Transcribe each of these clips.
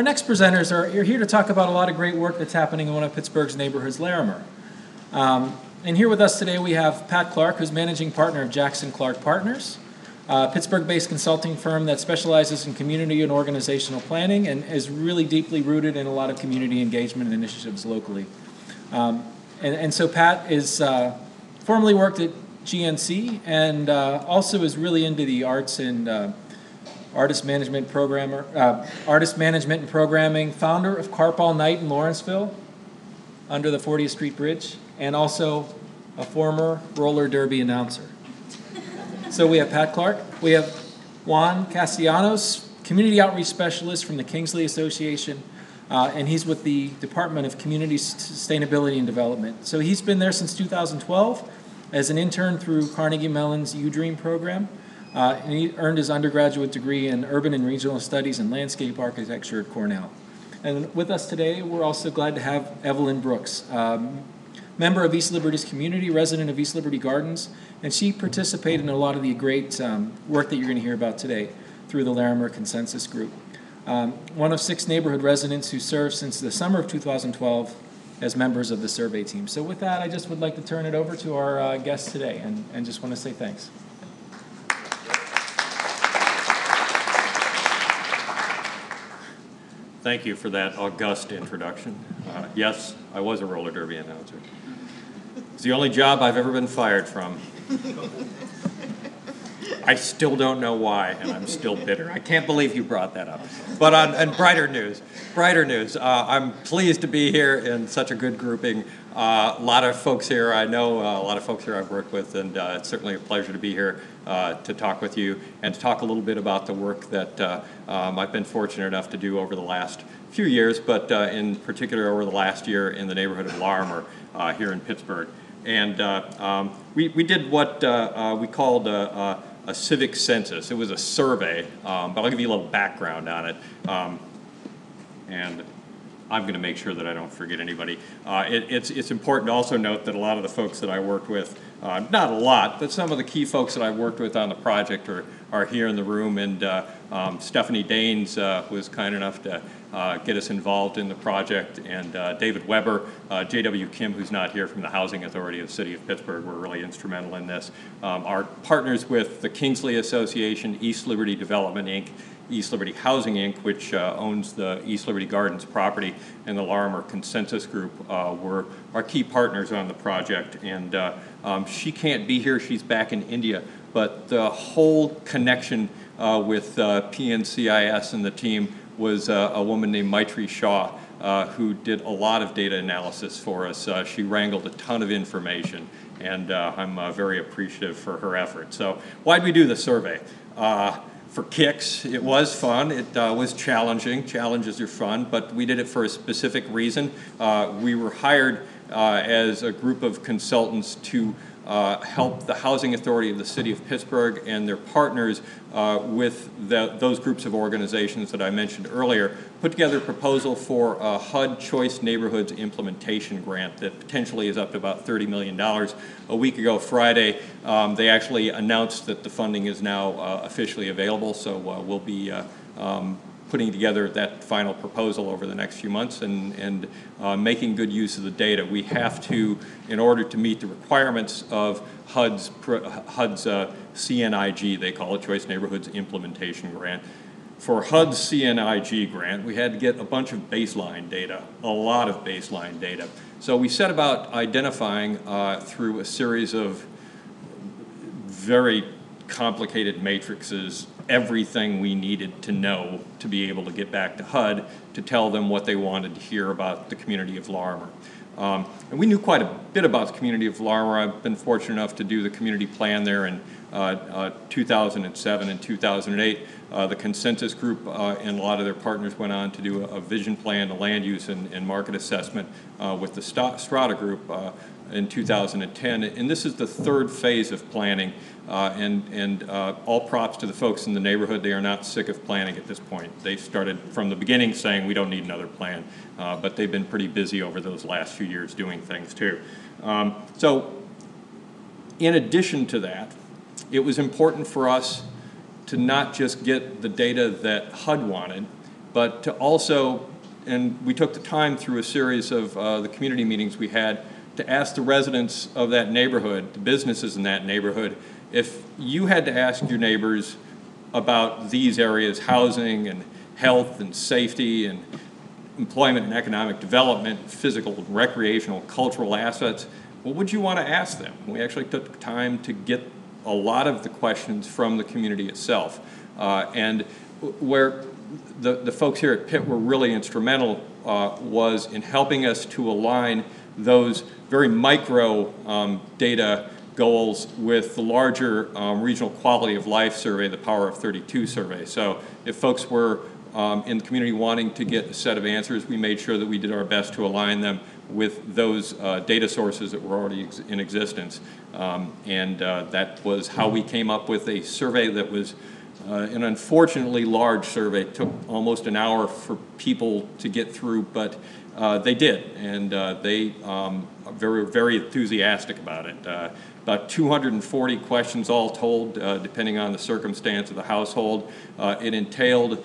our next presenters are here to talk about a lot of great work that's happening in one of Pittsburgh's neighborhoods, Larimer. Um, and here with us today we have Pat Clark, who's managing partner of Jackson Clark Partners, a Pittsburgh-based consulting firm that specializes in community and organizational planning and is really deeply rooted in a lot of community engagement and initiatives locally. Um, and, and, so Pat is uh, formerly worked at GNC and uh, also is really into the arts and uh, artist management programmer, uh, artist management and programming, founder of Carp All Night in Lawrenceville, under the 40th Street Bridge, and also a former roller derby announcer. so we have Pat Clark, we have Juan Castellanos, community outreach specialist from the Kingsley Association, uh, and he's with the Department of Community Sustainability and Development. So he's been there since 2012 as an intern through Carnegie Mellon's U Dream program. Uh, and he earned his undergraduate degree in urban and regional studies and landscape architecture at Cornell. And with us today, we're also glad to have Evelyn Brooks, um, member of East Liberty's community, resident of East Liberty Gardens, and she participated in a lot of the great um, work that you're going to hear about today through the Larimer Consensus Group. Um, one of six neighborhood residents who served since the summer of 2012 as members of the survey team. So, with that, I just would like to turn it over to our uh, guests today and, and just want to say thanks. Thank you for that august introduction. Uh, yes, I was a roller derby announcer. It's the only job I've ever been fired from. I still don't know why, and I'm still bitter. I can't believe you brought that up. But on and brighter news, brighter news. Uh, I'm pleased to be here in such a good grouping. Uh, a lot of folks here I know, uh, a lot of folks here I've worked with, and uh, it's certainly a pleasure to be here uh, to talk with you and to talk a little bit about the work that uh, um, I've been fortunate enough to do over the last few years, but uh, in particular over the last year in the neighborhood of Larimer here in Pittsburgh. And um, we, we did what we called a, civic census. It was a survey, um, but I'll give you a little background on it. Um, and I'm going to make sure that I don't forget anybody. Uh, it, it's, it's important to also note that a lot of the folks that I worked with, uh, not a lot, but some of the key folks that I worked with on the project are, are here in the room. And uh, um, Stephanie Daines uh, was kind enough to uh, get us involved in the project. And uh, David Weber, J.W. Kim, who's not here from the Housing Authority of the City of Pittsburgh, were really instrumental in this. Um, our partners with the Kingsley Association, East Liberty Development, Inc., East Liberty Housing Inc., which uh, owns the East Liberty Gardens property, and the Larimer Consensus Group uh, were our key partners on the project. And uh, um, she can't be here, she's back in India, but the whole connection uh, with uh, PNCIS and the team was uh, a woman named Maitri Shah. who did a lot of data analysis for us. she wrangled a ton of information, and I'm very appreciative for her effort. So, why'd we do the survey? For kicks. It was fun. It uh, was challenging. Challenges are fun, but we did it for a specific reason. Uh, we were hired as a group of consultants to uh, help the Housing Authority of the City of Pittsburgh and their partners uh, with the, those groups of organizations that I mentioned earlier, put together a proposal for a HUD Choice Neighborhoods Implementation Grant that potentially is up to about $30 million. A week ago, Friday, um, they actually announced that the funding is now uh, officially available, so uh, we'll be uh, um, putting together that final proposal over the next few months and, and uh, making good use of the data. We have to, in order to meet the requirements of HUD's, HUD's uh, CNIG, they call it Choice Neighborhoods Implementation Grant. For HUD's CNIG grant, we had to get a bunch of baseline data, a lot of baseline data. So we set about identifying uh, through a series of very complicated matrices everything we needed to know to be able to get back to HUD to tell them what they wanted to hear about the community of Larimer. Um, and we knew quite a bit about the community of Larimer. I've been fortunate enough to do the community plan there in uh, uh, 2007 and 2008. Uh, the consensus group uh, and a lot of their partners went on to do a, a vision plan, a land use and, and market assessment uh, with the Strada group uh, in 2010. And this is the third phase of planning. Uh, and and uh, all props to the folks in the neighborhood. They are not sick of planning at this point. They started from the beginning saying we don't need another plan, uh, but they've been pretty busy over those last few years doing things too. Um, so, in addition to that, it was important for us to not just get the data that HUD wanted, but to also, and we took the time through a series of uh, the community meetings we had to ask the residents of that neighborhood, the businesses in that neighborhood, if you had to ask your neighbors about these areas, housing and health and safety and employment and economic development, physical recreational, cultural assets, what would you want to ask them? We actually took time to get a lot of the questions from the community itself. Uh, and where the, the folks here at Pitt were really instrumental uh, was in helping us to align those very micro um, data goals with the larger um, regional quality of life survey, the Power of 32 survey. So if folks were um, in the community wanting to get a set of answers, we made sure that we did our best to align them with those uh, data sources that were already ex in existence. Um, and uh, that was how we came up with a survey that was uh, an unfortunately large survey. It took almost an hour for people to get through, but uh, they did, and uh, they um, are very, very enthusiastic about it. Uh, about 240 questions all told, depending on the circumstance of the household. it entailed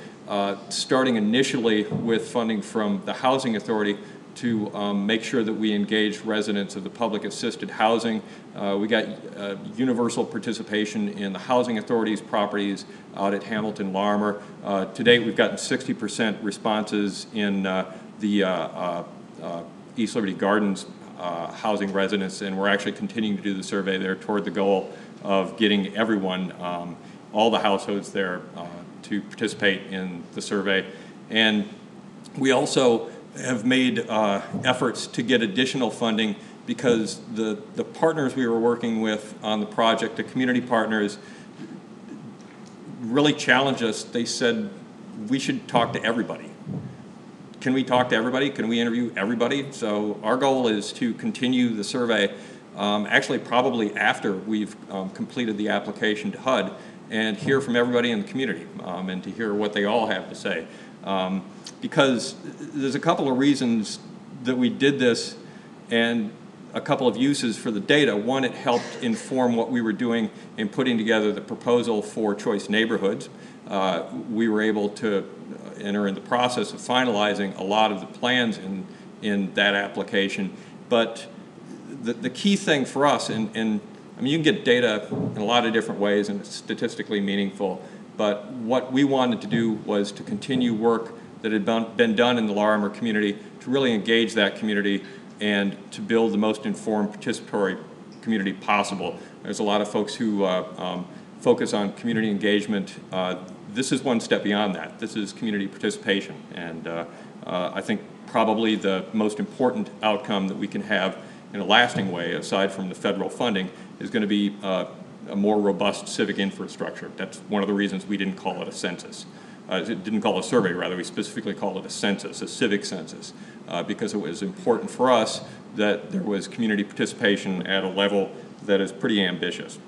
starting initially with funding from the Housing Authority to um, make sure that we engage residents of the public assisted housing. Uh, we got uh, universal participation in the housing authorities properties out at Hamilton Larimer. Uh, to date, we've gotten 60% responses in uh, the uh, uh, East Liberty Gardens housing residents, and we're actually continuing to do the survey there toward the goal of getting everyone, um, all the households there, to participate in the survey. And we also have made uh, efforts to get additional funding because the, the partners we were working with on the project, the community partners, really challenged us. They said, we should talk to everybody. Can we talk to everybody? Can we interview everybody? So our goal is to continue the survey, um, actually probably after we've um, completed the application to HUD, and hear from everybody in the community um, and to hear what they all have to say. Um, because there's a couple of reasons that we did this and a couple of uses for the data. One, it helped inform what we were doing in putting together the proposal for choice neighborhoods. Uh, we were able to enter in the process of finalizing a lot of the plans in, in that application. But the, the key thing for us, and, and I mean, you can get data in a lot of different ways and it's statistically meaningful, but what we wanted to do was to continue work that had been done in the Larimer community to really engage that community and to build the most informed participatory community possible. There's a lot of folks who uh, um, focus on community engagement. Uh, this is one step beyond that. This is community participation. And uh, uh I think probably the most important outcome that we can have in a lasting way, aside from the federal funding, is going to be uh, a more robust civic infrastructure. That's one of the reasons we didn't call it a census uh, didn't call it a survey, rather, we specifically called it a census, a civic census, uh, because it was important for us that there was community participation at a level that is pretty ambitious.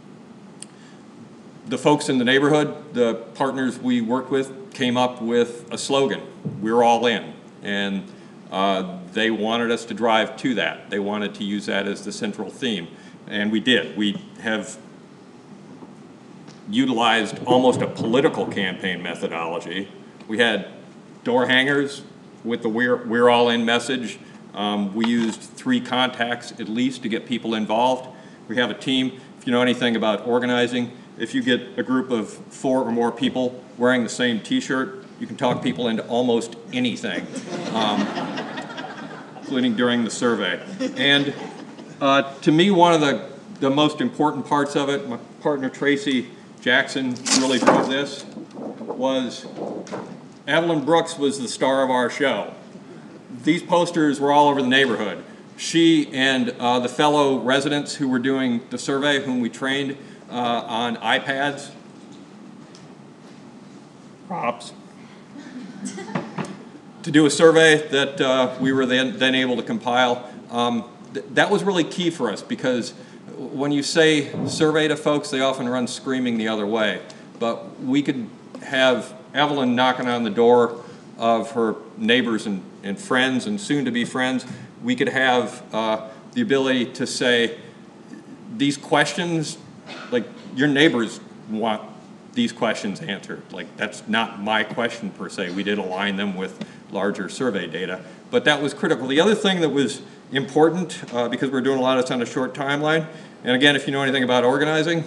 The folks in the neighborhood, the partners we worked with, came up with a slogan We're all in. And uh, they wanted us to drive to that. They wanted to use that as the central theme. And we did. We have utilized almost a political campaign methodology. We had door hangers with the We're, we're All In message. Um, we used three contacts at least to get people involved. We have a team. If you know anything about organizing, if you get a group of four or more people wearing the same t-shirt, you can talk people into almost anything, um, including during the survey. And uh, to me, one of the, the most important parts of it, my partner Tracy Jackson really drove this was Evelyn Brooks was the star of our show. These posters were all over the neighborhood. She and uh, the fellow residents who were doing the survey, whom we trained uh, on iPads, props, to do a survey that uh, we were then, then able to compile. Um, th that was really key for us because when you say survey to folks, they often run screaming the other way. But we could have Evelyn knocking on the door of her neighbors and, and friends and soon to be friends. We could have uh, the ability to say, these questions, like your neighbors want these questions answered. Like, that's not my question per se. We did align them with larger survey data, but that was critical. The other thing that was important, uh, because we're doing a lot of this on a short timeline, and again, if you know anything about organizing,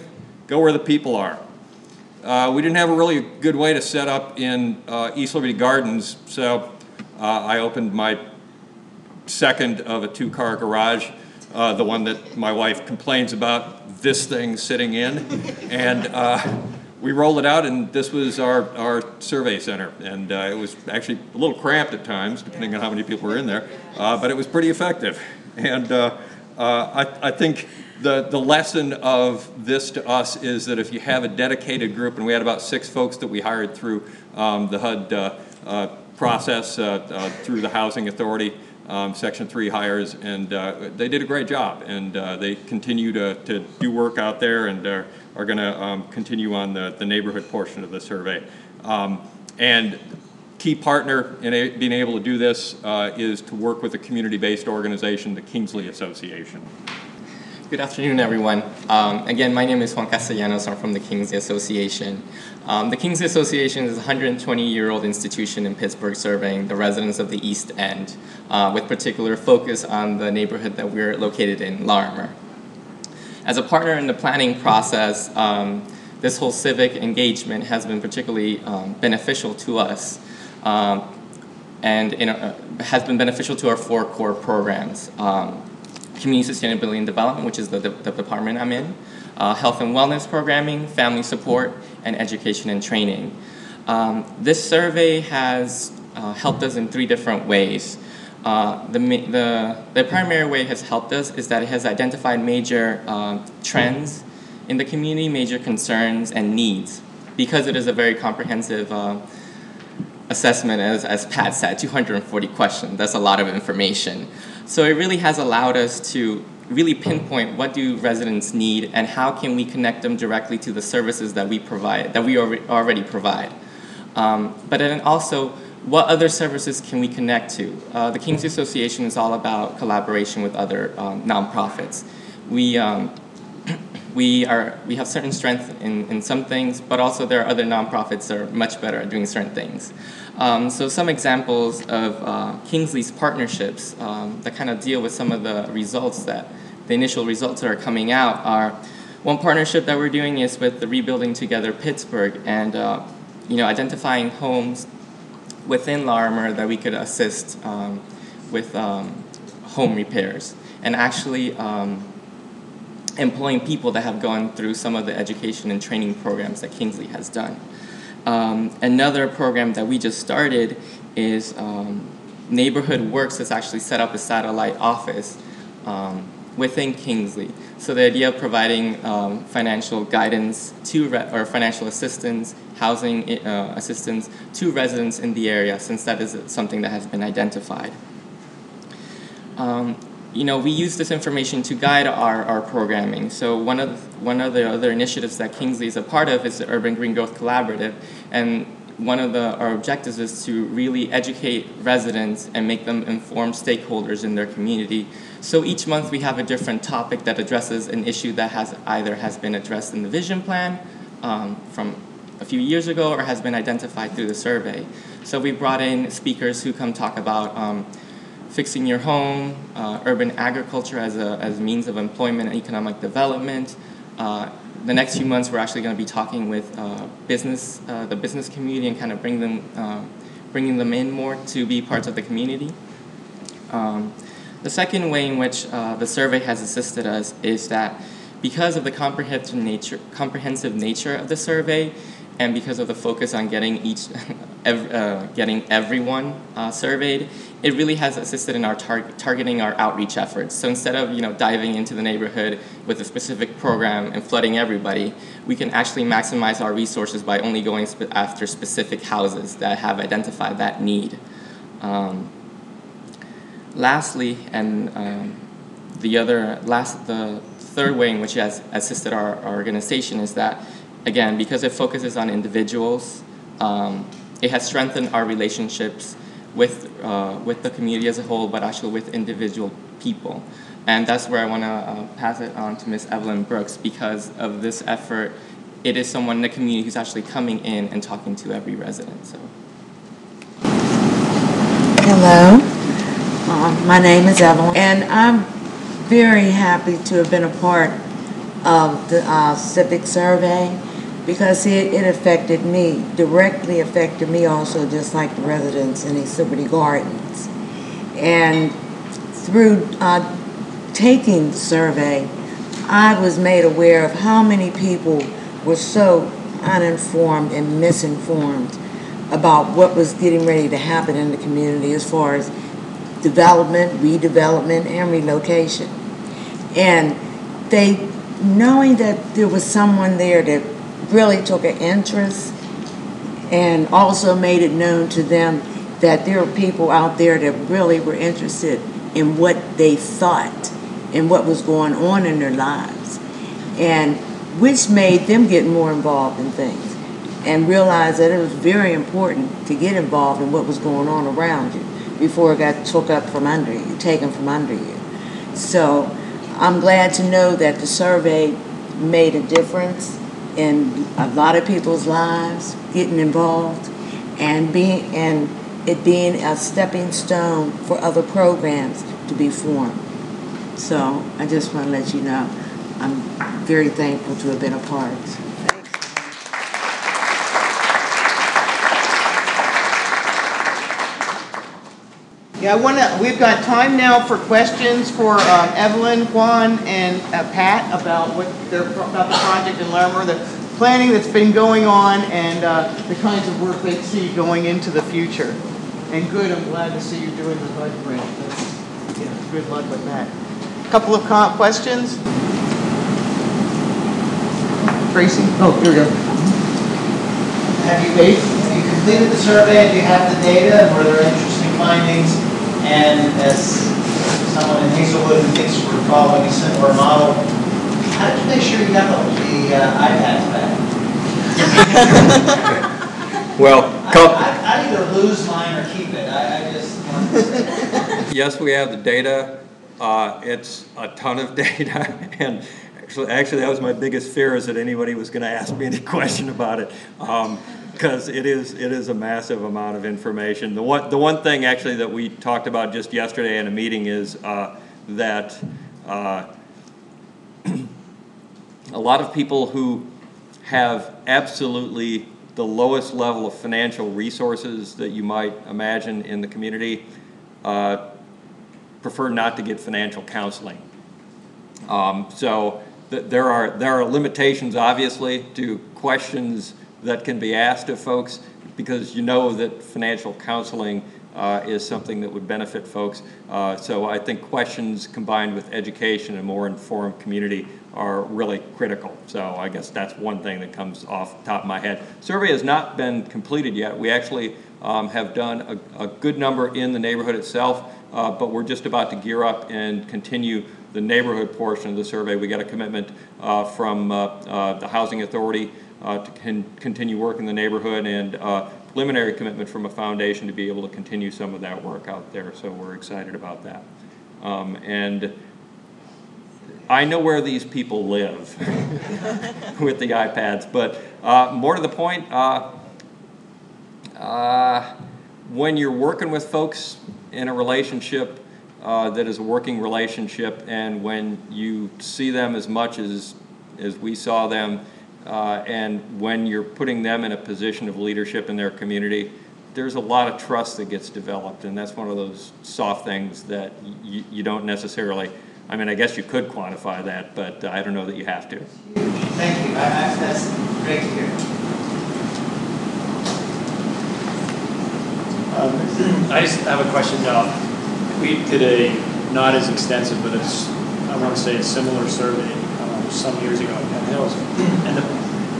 go where the people are. Uh, we didn't have a really good way to set up in uh, East Liberty Gardens, so uh, I opened my second of a two-car garage, uh, the one that my wife complains about this thing sitting in, and uh, we rolled it out, and this was our, our survey center. And uh, it was actually a little cramped at times, depending on how many people were in there, uh, but it was pretty effective. And uh, uh, I, I think the, the lesson of this to us is that if you have a dedicated group, and we had about six folks that we hired through um, the HUD process through the Housing Authority, um, Section 3 hires, and uh, they did a great job. And uh, they continue to, to do work out there and are, are going to um, continue on the, the neighborhood portion of the survey. Um, and key partner in a, being able to do this uh, is to work with a community-based organization, the Kingsley Association. Good afternoon, everyone. Um, again, my name is Juan Castellanos. I'm from the Kingsley Association. Um, the Kingsley Association is a 120-year-old institution in Pittsburgh serving the residents of the East End, uh, with particular focus on the neighborhood that we're located in, Larimer. As a partner in the planning process, um, this whole civic engagement has been particularly um, beneficial to us um, and in, uh, has been beneficial to our four core programs. Um, community sustainability and development, which is the, the, department I'm in, uh, health and wellness programming, family support, and education and training. Um, this survey has uh, helped us in three different ways. Uh, the, the, the primary way it has helped us is that it has identified major um, trends in the community, major concerns and needs. Because it is a very comprehensive uh, assessment, as, as Pat said, 240 questions, that's a lot of information. So it really has allowed us to really pinpoint what do residents need and how can we connect them directly to the services that we provide, that we already provide. Um, but then also, what other services can we connect to? Uh, the Kingsley Association is all about collaboration with other um, nonprofits. We, um, we, are, we have certain strength in, in some things, but also there are other nonprofits that are much better at doing certain things. Um, so some examples of uh, Kingsley's partnerships um, that kind of deal with some of the results that the initial results that are coming out are one partnership that we're doing is with the Rebuilding Together Pittsburgh and uh, you know identifying homes within Larimer that we could assist um, with um, home repairs and actually um, employing people that have gone through some of the education and training programs that Kingsley has done. Um, another program that we just started is um, Neighborhood Works has actually set up a satellite office um, within Kingsley. So the idea of providing um, financial guidance to re- or financial assistance, housing uh, assistance to residents in the area, since that is something that has been identified. You know, we use this information to guide our, our programming. So one of, the, one of the other initiatives that Kingsley is a part of is the Urban Green Growth Collaborative. And one of the, our objectives is to really educate residents and make them informed stakeholders in their community. So each month we have a different topic that addresses an issue that has either has been addressed in the vision plan um, from a few years ago or has been identified through the survey. So we brought in speakers who come talk about um, fixing your home, uh, urban agriculture as a as means of employment and economic development. Uh, the next few months, we're actually going to be talking with uh, business, uh, the business community, and kind of bring them, uh, bringing them in more to be parts of the community. Um, the second way in which uh, the survey has assisted us is that because of the comprehensive nature, comprehensive nature of the survey, and because of the focus on getting each, getting everyone surveyed, it really has assisted in our tar- targeting our outreach efforts. So instead of you know diving into the neighborhood with a specific program and flooding everybody, we can actually maximize our resources by only going spe- after specific houses that have identified that need. Um, lastly, and um, the other last the third way in which it has assisted our, our organization is that again, because it focuses on individuals, um, it has strengthened our relationships with, uh, with the community as a whole, but actually with individual people. And that's where I want to uh, pass it on to Ms. Evelyn Brooks because of this effort it is someone in the community who's actually coming in and talking to every resident. So. Hello, Um, my name is Evelyn, and I'm very happy to have been a part of the uh, civic survey because it, it affected me, directly affected me also, just like the residents in East Liberty Gardens. And through uh, taking the survey, I was made aware of how many people were so uninformed and misinformed about what was getting ready to happen in the community as far as development, redevelopment, and relocation. And they, knowing that there was someone there that really took an interest and also made it known to them that there were people out there that really were interested in what they thought and what was going on in their lives. And which made them get more involved in things and realize that it was very important to get involved in what was going on around you before it got took up from under you, taken from under you. So I'm glad to know that the survey made a difference in a lot of people's lives getting involved and being and it being a stepping stone for other programs to be formed. So I just want to let you know I'm very thankful to have been a part. Yeah, I want to, we've got time now for questions for um, Evelyn, Juan, and uh, Pat about what they're, about the project in Larimer, the planning that's been going on, and uh, the kinds of work they see going into the future. And good, I'm glad to see you doing the HUD grant. Yeah, good luck with that. A Couple of co- questions? Tracy? Oh, here we go. Have you, have you completed the survey, do you have the data, and were there interesting findings? And as someone in Hazelwood who thinks we're following a similar model, how did you make sure you got the uh, iPads back? Well, I- I I either lose mine or keep it, I I just. yes, we have the data. Uh, It's a ton of data, and actually, actually, that was my biggest fear, is that anybody was gonna ask me any question about it. Because it is, it is a massive amount of information. The one, the one thing actually that we talked about just yesterday in a meeting is uh, that uh, a lot of people who have absolutely the lowest level of financial resources that you might imagine in the community uh, prefer not to get financial counseling. Um, So th- there are, there are limitations, obviously, to questions that can be asked of folks because you know that financial counseling uh, is something that would benefit folks. Uh, So I think questions combined with education and more informed community are really critical. So I guess that's one thing that comes off the top of my head. Survey has not been completed yet. We actually um, have done a, a good number in the neighborhood itself, uh, but we're just about to gear up and continue the neighborhood portion of the survey. We got a commitment uh, from uh, uh, the Housing Authority uh, to con- continue work in the neighborhood and uh, preliminary commitment from a foundation to be able to continue some of that work out there. So we're excited about that. Um, and I know where these people live with the iPads, but uh, more to the point, uh, uh, when you're working with folks in a relationship uh, that is a working relationship, and when you see them as much as as we saw them, uh, and when you're putting them in a position of leadership in their community, there's a lot of trust that gets developed, and that's one of those soft things that y- you don't necessarily. I mean, I guess you could quantify that, but I don't know that you have to. Thank you, I, I, that's great to hear. I just have a question. Uh, we did a not as extensive, but it's I want to say a similar survey um, some years ago at Penn Hills, and the,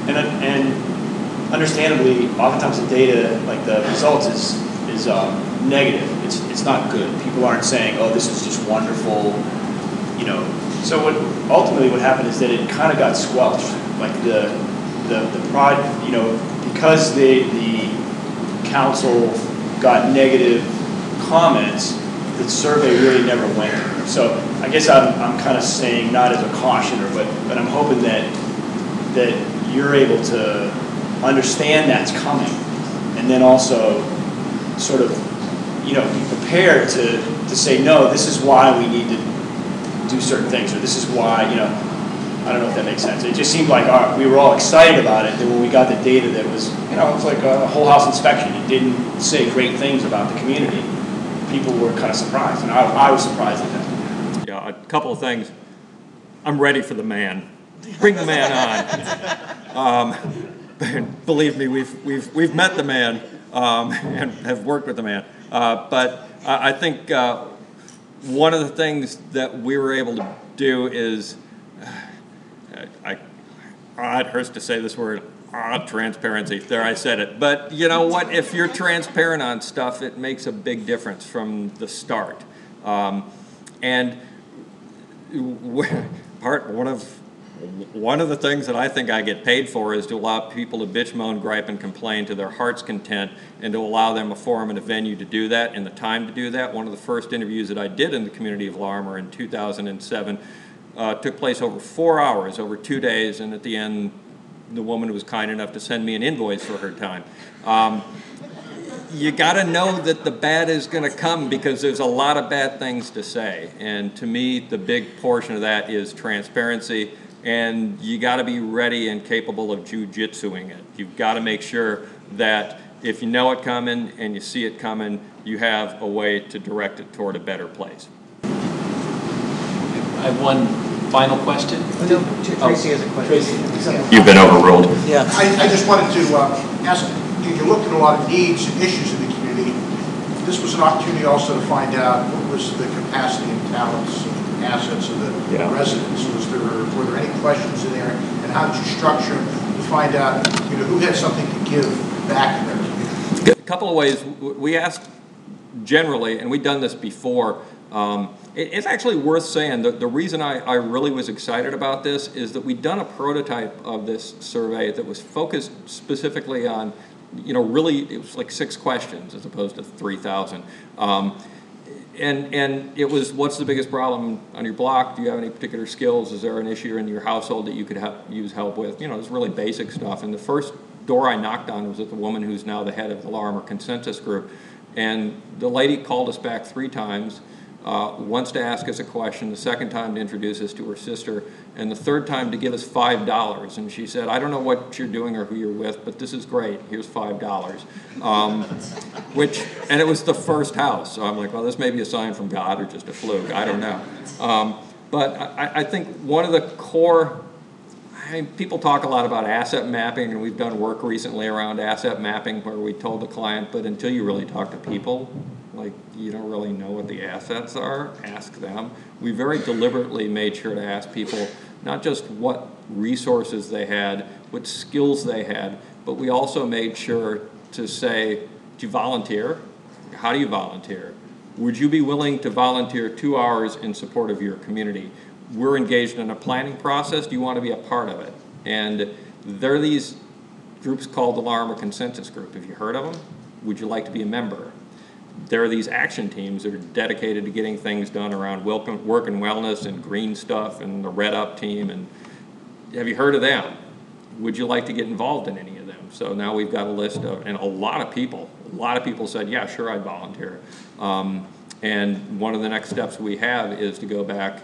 and and understandably, oftentimes the data, like the results, is is um, negative. It's it's not good. People aren't saying, "Oh, this is just wonderful," you know. So what ultimately what happened is that it kind of got squelched. Like the the the prod, you know, because the the council got negative comments, the survey really never went. So I guess I'm, I'm kind of saying, not as a cautioner, but, but I'm hoping that, that you're able to understand that's coming, and then also sort of, you know, be prepared to, to say, no, this is why we need to do certain things, or this is why, you know, I don't know if that makes sense. It just seemed like uh, we were all excited about it, then when we got the data that was, you know, it's like a whole house inspection. It didn't say great things about the community. People were kind of surprised, and I, I was surprised at that. Yeah, a couple of things. I'm ready for the man. Bring the man on. Um, believe me, we've, we've, we've met the man um, and have worked with the man. Uh, but I, think uh, one of the things that we were able to do is, I, I, it hurts to say this word, ah, transparency. There, I said it. But you know what? If you're transparent on stuff, it makes a big difference from the start. Um, and part one of one of the things that I think I get paid for is to allow people to bitch, moan, gripe, and complain to their heart's content, and to allow them a forum and a venue to do that and the time to do that. One of the first interviews that I did in the community of Larimer in 2007 uh, took place over four hours, over two days, and at the end, the woman who was kind enough to send me an invoice for her time. Um, you got to know that the bad is going to come because there's a lot of bad things to say. And to me, the big portion of that is transparency. And you got to be ready and capable of jujitsuing it. You've got to make sure that if you know it coming and you see it coming, you have a way to direct it toward a better place. I have one final question. Tracy has a question. Tracy. You've been overruled. Yeah. I, I just wanted to uh, ask, you you looked at a lot of needs and issues in the community. This was an opportunity also to find out what was the capacity and talents and assets of the Yeah. residents. Was there, were there any questions in there? And how did you structure to find out, you know, who had something to give back in their community? A couple of ways. We asked generally, and we've done this before. Um, it, it's actually worth saying that the reason I, I really was excited about this is that we'd done a prototype of this survey that was focused specifically on, you know, really, it was like six questions as opposed to 3,000. Um, and, and it was, what's the biggest problem on your block? Do you have any particular skills? Is there an issue in your household that you could use help with? You know, it's really basic stuff. And the first door I knocked on was at the woman who's now the head of the Larimer Consensus Group. And the lady called us back three times, uh, once to ask us a question, the second time to introduce us to her sister, and the third time to give us five dollars. And she said, "I don't know what you're doing or who you're with, but this is great. Here's five dollars." Um, which, and it was the first house. So I'm like, well, this may be a sign from God or just a fluke. I don't know. Um, but I, I think one of the core I mean, people talk a lot about asset mapping, and we've done work recently around asset mapping where we told the client, but until you really talk to people, like you don't really know what the assets are, ask them. We very deliberately made sure to ask people not just what resources they had, what skills they had, but we also made sure to say, do you volunteer? How do you volunteer? Would you be willing to volunteer two hours in support of your community? We're engaged in a planning process. Do you want to be a part of it? And there are these groups called the Larimer Consensus Group. Have you heard of them? Would you like to be a member? There are these action teams that are dedicated to getting things done around work and wellness and green stuff and the Redd Up team. And have you heard of them? Would you like to get involved in any of them? So now we've got a list of, and a lot of people, a lot of people said, yeah, sure, I'd volunteer. Um, and one of the next steps we have is to go back,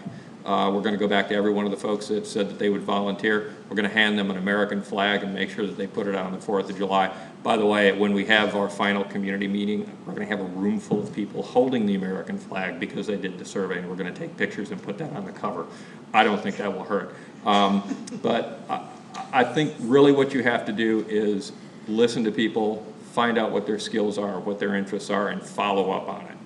uh, we're gonna go back to every one of the folks that said that they would volunteer. We're gonna hand them an American flag and make sure that they put it out on the Fourth of July. By the way, when we have our final community meeting, we're gonna have a room full of people holding the American flag because they did the survey, and we're gonna take pictures and put that on the cover. I don't think that will hurt. Um, but I, I think really what you have to do is listen to people, find out what their skills are, what their interests are, and follow up on it.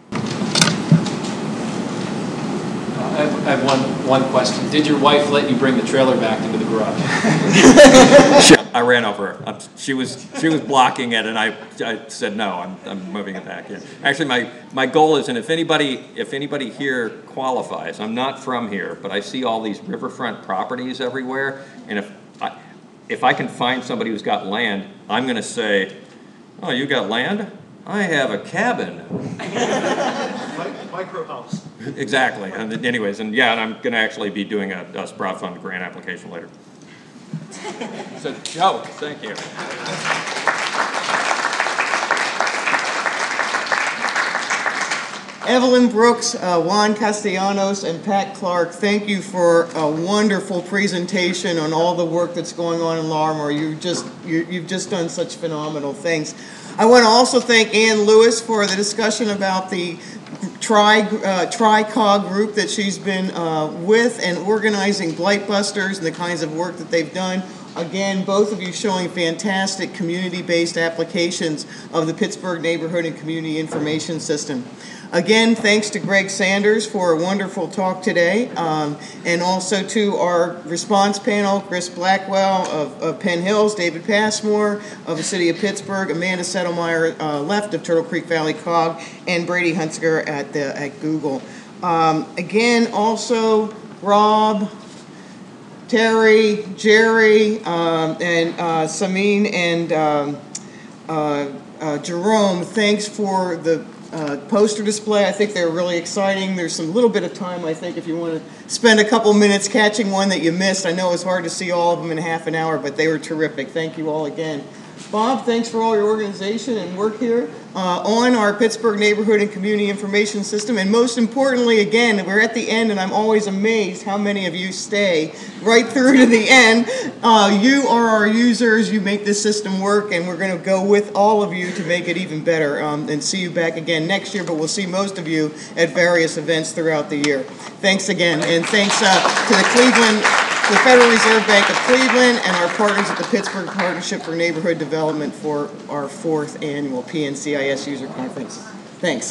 I have, I have one, one question. Did your wife let you bring the trailer back into the garage? I ran over her. I'm- She was, she was blocking it, and I, I said, no, I'm, I'm moving it back. Yeah. Actually, my, my goal is, and if anybody, if anybody here qualifies, I'm not from here, but I see all these riverfront properties everywhere, and if I, if I can find somebody who's got land, I'm gonna say, oh, you got land? I have a cabin. Micro house. Exactly, and anyways, and yeah, and I'm gonna actually be doing a, a Sprout Fund grant application later. It's a joke, thank you. Evelyn Brooks, uh, Juan Castellanos, and Pat Clark, thank you for a wonderful presentation on all the work that's going on in Larimer. You just, you, you've just done such phenomenal things. I want to also thank Ann Lewis for the discussion about the tri, uh, tri-cog group that she's been uh, with and organizing Blight Busters and the kinds of work that they've done. Again, both of you showing fantastic community-based applications of the Pittsburgh Neighborhood and Community Information System. Again, thanks to Greg Sanders for a wonderful talk today, um, and also to our response panel, Chris Blackwell of, of Penn Hills, David Passmore of the City of Pittsburgh, Amanda Settlemeyer uh, left of Turtle Creek Valley Cog, and Brady Hunziker at the at Google. Um, again, also Rob, Terry, Jerry, um, and uh, Samin and um, uh, uh, Jerome, thanks for the uh, poster display. I think they're really exciting. There's some little bit of time, I think, if you want to spend a couple minutes catching one that you missed. I know it was hard to see all of them in half an hour, but they were terrific. Thank you all again. Bob, thanks for all your organization and work here uh, on our Pittsburgh Neighborhood and Community Information System. And most importantly, again, we're at the end, and I'm always amazed how many of you stay right through to the end. Uh, you are our users. You make this system work, and we're going to go with all of you to make it even better um, and see you back again next year. But we'll see most of you at various events throughout the year. Thanks again, and thanks uh, to the Cleveland the Federal Reserve Bank of Cleveland and our partners at the Pittsburgh Partnership for Neighborhood Development for our fourth annual PNCIS User Conference. Thanks.